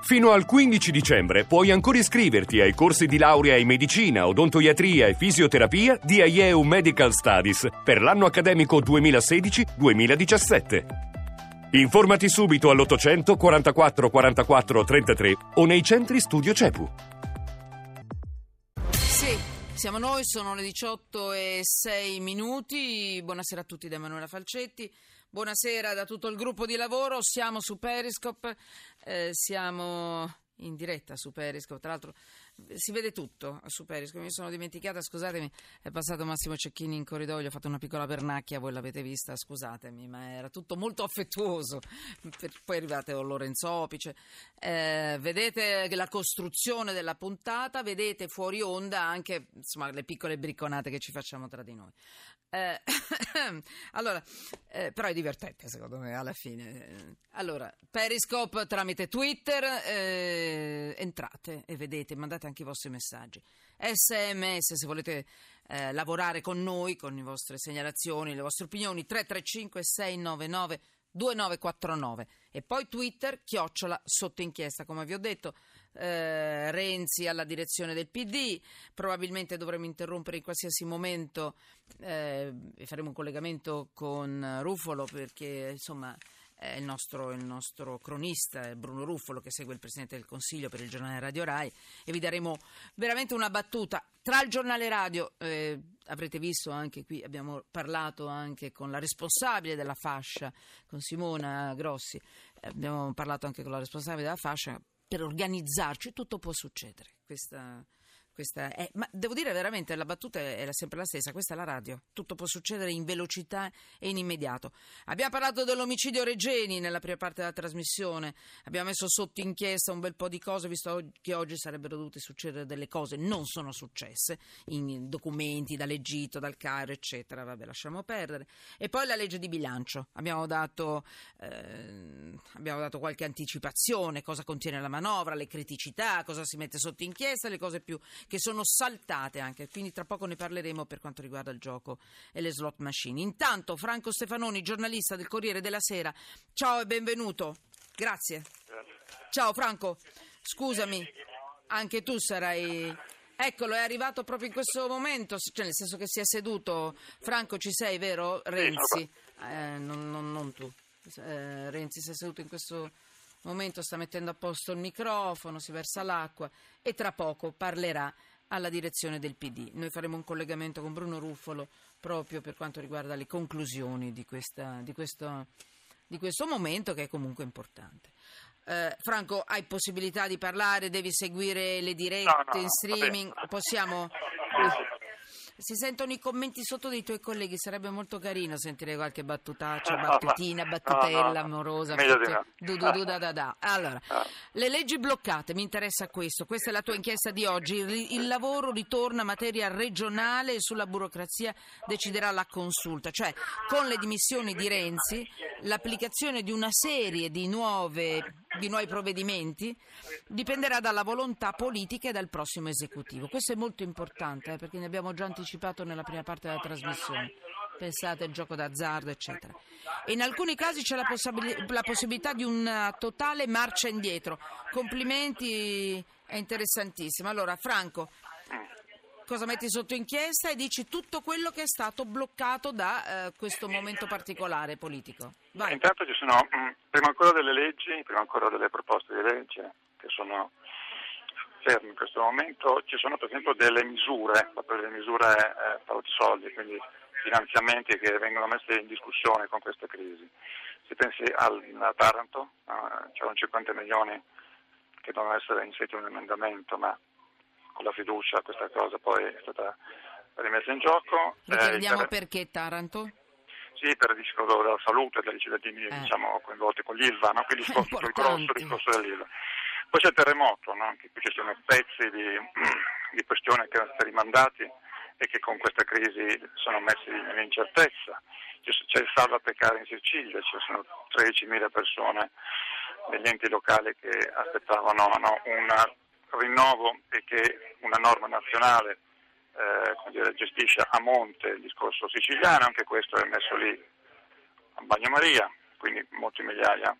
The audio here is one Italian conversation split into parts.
Fino al 15 dicembre puoi ancora iscriverti ai corsi di laurea in medicina, odontoiatria e fisioterapia di IEU Medical Studies per l'anno accademico 2016-2017. Informati subito all'800 44 44 33 o nei centri studio CEPU. Sì, siamo noi, sono le 18 e 6 minuti. Buonasera a tutti da Emanuela Falcetti. Buonasera da tutto il gruppo di lavoro. Siamo su Periscope, eh, siamo in diretta su Periscope. Tra l'altro si vede tutto su Periscope. Mi sono dimenticata, scusatemi, è passato Massimo Cecchini in corridoio, ho fatto una piccola pernacchia, voi l'avete vista, scusatemi, ma era tutto molto affettuoso. Poi è arrivato Lorenzo Opice. Eh, vedete la costruzione della puntata, vedete fuori onda anche insomma, le piccole bricconate che ci facciamo tra di noi. Eh, allora, eh, però è divertente secondo me alla fine. Allora, Periscope tramite Twitter, eh, entrate e vedete, mandate anche i vostri messaggi. SMS se volete eh, lavorare con noi, con le vostre segnalazioni, le vostre opinioni, 335 699 2949 e poi Twitter, chiocciola sotto inchiesta, come vi ho detto eh, Renzi alla direzione del PD, probabilmente dovremo interrompere in qualsiasi momento eh, e faremo un collegamento con Ruffolo perché insomma è il nostro, il nostro, cronista Bruno Ruffolo che segue il Presidente del Consiglio per il giornale Radio Rai e vi daremo veramente una battuta tra il giornale radio, eh, avrete visto anche qui, abbiamo parlato anche con la responsabile della fascia, con Simona Grossi, abbiamo parlato anche con la responsabile della fascia per organizzarci, tutto può succedere. Questa questa è, ma devo dire veramente, la battuta è sempre la stessa, questa è la radio, tutto può succedere in velocità e in immediato. Abbiamo parlato dell'omicidio Regeni nella prima parte della trasmissione, abbiamo messo sotto inchiesta un bel po' di cose, visto che oggi sarebbero dovute succedere delle cose, non sono successe, in documenti dall'Egitto, dal Cairo, eccetera, vabbè lasciamo perdere. E poi la legge di bilancio, abbiamo dato, eh, abbiamo dato qualche anticipazione, cosa contiene la manovra, le criticità, cosa si mette sotto inchiesta, le cose più che sono saltate anche, quindi tra poco ne parleremo per quanto riguarda il gioco e le slot machine. Intanto Franco Stefanoni, giornalista del Corriere della Sera, ciao e benvenuto. Grazie. Ciao Franco, scusami, anche tu sarai... Eccolo, è arrivato proprio in questo momento, cioè nel senso che si è seduto. Franco, ci sei, vero? Renzi, eh, non, non, non, tu. Eh, Renzi si è seduto in questo momento sta mettendo a posto il microfono, si versa l'acqua e tra poco parlerà alla direzione del PD. Noi faremo un collegamento con Bruno Ruffolo proprio per quanto riguarda le conclusioni di, questa, di, questo, di questo, momento che è comunque importante. Eh, Franco, hai possibilità di parlare? Devi seguire le dirette no, no, in streaming? Possiamo... Si sentono i commenti sotto dei tuoi colleghi, sarebbe molto carino sentire qualche battutaccia, battutina, battutella amorosa. Du, du, du, da, da, da. Allora, le leggi bloccate, mi interessa questo, questa è la tua inchiesta di oggi. Il lavoro ritorna a materia regionale e sulla burocrazia deciderà la consulta, cioè con le dimissioni di Renzi l'applicazione di una serie di, nuove, di nuovi provvedimenti dipenderà dalla volontà politica e dal prossimo esecutivo. Questo è molto importante eh, perché ne abbiamo già anticipato nella prima parte della trasmissione. Pensate al gioco d'azzardo, eccetera. E in alcuni casi c'è la, possib- la possibilità di una totale marcia indietro. Complimenti, è interessantissimo. Allora, Franco, cosa metti sotto inchiesta e dici tutto quello che è stato bloccato da eh, questo momento particolare politico. Vai. Intanto ci sono, mm, prima ancora delle leggi, prima ancora delle proposte di legge che sono ferme in questo momento, ci sono per esempio delle misure, proprio delle misure eh, soldi, quindi finanziamenti che vengono messi in discussione con questa crisi. Se pensi al, a Taranto, eh, c'erano 50 milioni che devono essere inseriti in un emendamento, ma con la fiducia questa cosa poi è stata rimessa in gioco. Ricordiamo eh, perché Taranto? Sì, per il discorso della salute dei cittadini eh. diciamo, coinvolti con l'ILVA, no? quindi il discorso, il grosso discorso dell'ILVA. Poi c'è il terremoto, no? anche qui ci sono pezzi di, di questioni che erano stati rimandati e che con questa crisi sono messi in incertezza. C'è il salva peccare in Sicilia, ci sono 13.000 persone negli enti locali che aspettavano no, un rinnovo e che una norma nazionale eh, gestisce a monte il discorso siciliano, anche questo è messo lì a bagnomaria, quindi molte migliaia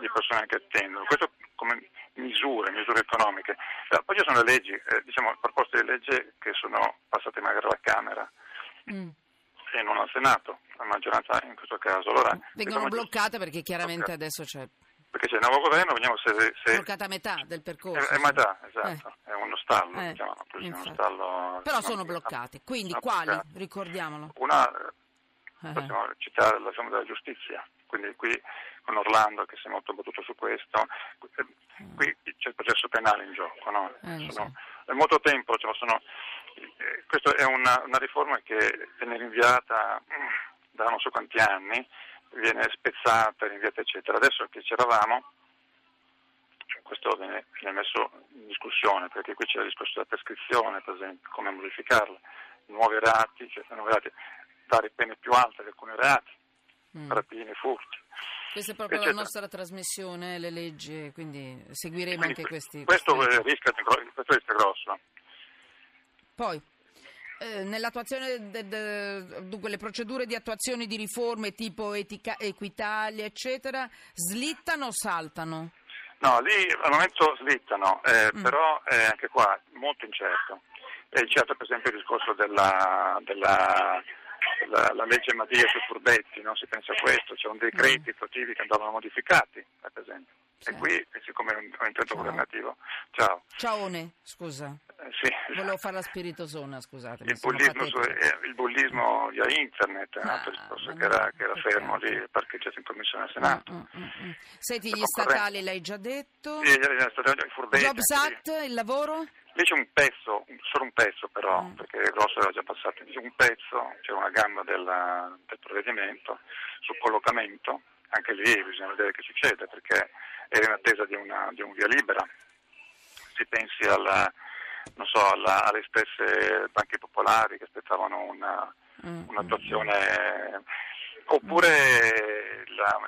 di persone che attendono. Questo come misure, misure economiche. Poi ci sono le leggi, eh, diciamo proposte di legge che sono passate magari alla Camera. Mm e non al Senato, la maggioranza in questo caso. Allora, Vengono bloccate perché chiaramente bloccate. adesso c'è... Perché c'è il nuovo governo, vediamo se... se bloccata a metà del percorso. È, è metà, esatto, eh. è uno stallo, eh, diciamo, uno stallo Però sono bloccate, quindi quali? Bloccate. Ricordiamolo. Una, eh. possiamo citare la zona della giustizia, quindi qui con Orlando che si è molto battuto su questo, qui c'è il processo penale in gioco, no? Eh, sono, sì. È molto tempo, cioè sono eh, questa è una, una, riforma che viene rinviata mm, da non so quanti anni, viene spezzata, rinviata eccetera. Adesso che c'eravamo, questo viene, viene, messo in discussione perché qui c'è il discorso della prescrizione, per esempio, come modificarla, nuovi reati, cioè nuovi reati, dare pene più alte di alcuni reati, mm. rapine, furti. Questa è proprio eccetera. la nostra trasmissione, le leggi, quindi seguiremo quindi, anche questi. Questo, questi... rischia, questo rischia grosso. Poi, eh, nell'attuazione de, de, dunque le procedure di attuazione di riforme tipo etica, Equitalia, eccetera, slittano o saltano? No, lì al momento slittano, eh, mm. però eh, anche qua molto incerto. È incerto per esempio il discorso della, della la, la, legge Madia sui furbetti, non si pensa a questo, c'erano decreti attuativi che andavano modificati, per esempio. Sì. E qui, siccome è un, un intento governativo, ciao. Ciaone, scusa. Eh, sì. Volevo fare la spiritosona, scusate. Il bullismo, su, eh, il bullismo, via internet, ah, un discorso che era, che era fermo lì, parcheggiato in commissione al Senato. Mm, mm, mm. mm. Senti, gli statali l'hai già detto? Sì, gli statali, i furbetti. Jobs Act, il lavoro? Lì c'è un pezzo, solo un pezzo però, mm. perché il grosso era già passato, c'è un pezzo, c'è una gamba della, del provvedimento sul collocamento, anche lì bisogna vedere che succede perché era in attesa di, una, di un via libera. Si pensi alla, so, alla, alle stesse banche popolari che aspettavano una, mm. un'attuazione, oppure la,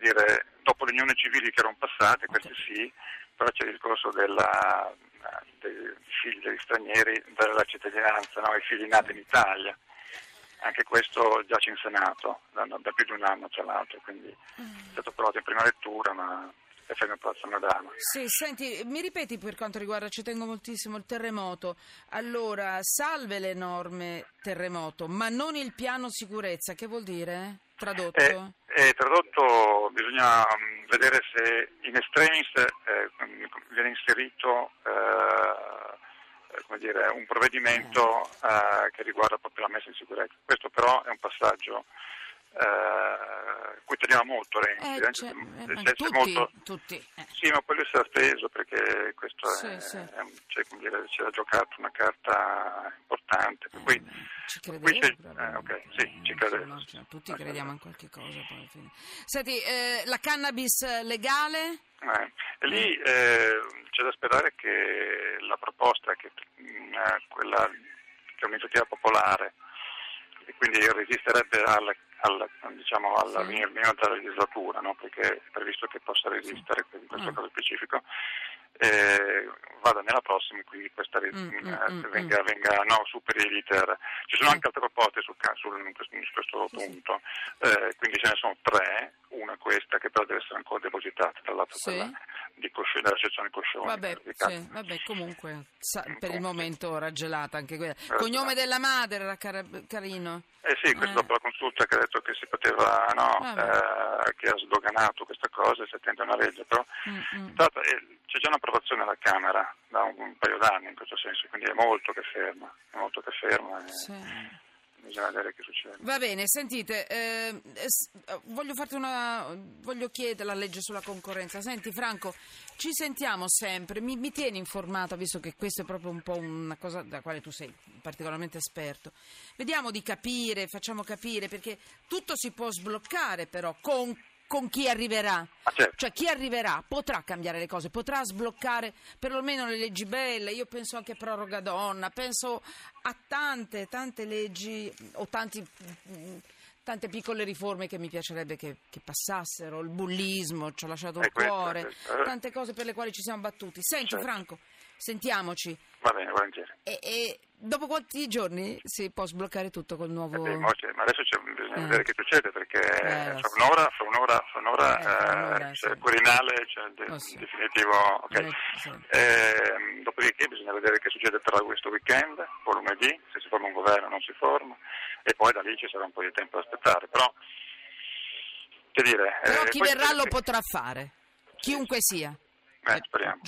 dire, dopo le unioni civili che erano passate, queste sì, però c'è il discorso della dei figli degli stranieri dalla cittadinanza, no? i figli nati in Italia. Anche questo giace in Senato da, da più di un anno tra l'altro, quindi è stato approvato in prima lettura ma è fermo a Palazzo Madama. Sì, senti, mi ripeti per quanto riguarda, ci tengo moltissimo, il terremoto. Allora, salve le norme terremoto, ma non il piano sicurezza, che vuol dire? Tradotto? Eh, eh, tradotto bisogna mm, vedere se in extremis eh, viene inserito eh, dire, un provvedimento eh, che riguarda proprio la messa in sicurezza. Questo però è un passaggio eh, cui teniamo molto Renzi, eh, cioè, eh, tutti, molto... tutti. Eh. Sì, ma poi lui si è speso perché questo sì, è, sì. è cioè, dire, ci ha giocato una carta importante. Per cui, eh, ci credevo, eh, okay, sì, ci credevo. Cioè, tutti crediamo in qualche cosa. Poi, Senti, la cannabis legale? Eh, lì eh, c'è da sperare che la proposta, che, mh, mm, quella che è un'iniziativa popolare, e quindi resisterebbe alla alla, diciamo, alla sì. della legislatura, no? perché è previsto che possa resistere in questo ah. caso specifico, eh, vada nella prossima qui questa mm, mm, eh, mm, venga, mm. venga no, superi l'iter. Ci sono anche altre proposte su, su, su questo punto, eh, quindi ce ne sono tre, una questa che però deve essere ancora depositata, tra l'altro sì. quella di Coscione, della sezione Coscione. Vabbè, sì, vabbè comunque sa, per il momento raggelata anche quella. Esatto. Cognome della madre era car- carino. Eh sì, questo dopo la consulta che ha detto che si poteva, no, eh, che ha sdoganato questa cosa e si attende una legge, però. Stata, eh, c'è già un'approvazione alla Camera da un, un, paio d'anni in questo senso, quindi è molto che ferma, è molto che ferma. E... Sì bisogna vedere che succede. Va bene, sentite, eh, voglio farti una. voglio chiedere la legge sulla concorrenza. Senti, Franco, ci sentiamo sempre, mi, mi tieni informato, visto che questo è proprio un po' una cosa da quale tu sei particolarmente esperto. Vediamo di capire, facciamo capire, perché tutto si può sbloccare però con con chi arriverà. Ah, certo. Cioè chi arriverà potrà cambiare le cose, potrà sbloccare perlomeno le leggi belle, io penso anche a proroga donna, penso a tante, tante leggi o tanti tante piccole riforme che mi piacerebbe che, che passassero, il bullismo, ci ho lasciato il eh, cuore, questo, tante cose per le quali ci siamo battuti. Senti certo. Franco, sentiamoci. Va bene, volentieri. E, e, dopo quanti giorni si può sbloccare tutto col nuovo... Eh, ma adesso bisogna eh. vedere che succede perché eh, fra un'ora, fra un'ora, fra un'ora, eh, c'è il Quirinale, c'è il de- oh, sì. definitivo... Okay. Sì. Ehm, dopodiché bisogna vedere che succede tra questo weekend, o lunedì, se si forma un governo o non si forma, e poi da lì ci sarà un po' di tempo da aspettare. Però, che dire, Però chi verrà lo potrà fare, chiunque sia. Eh, speriamo.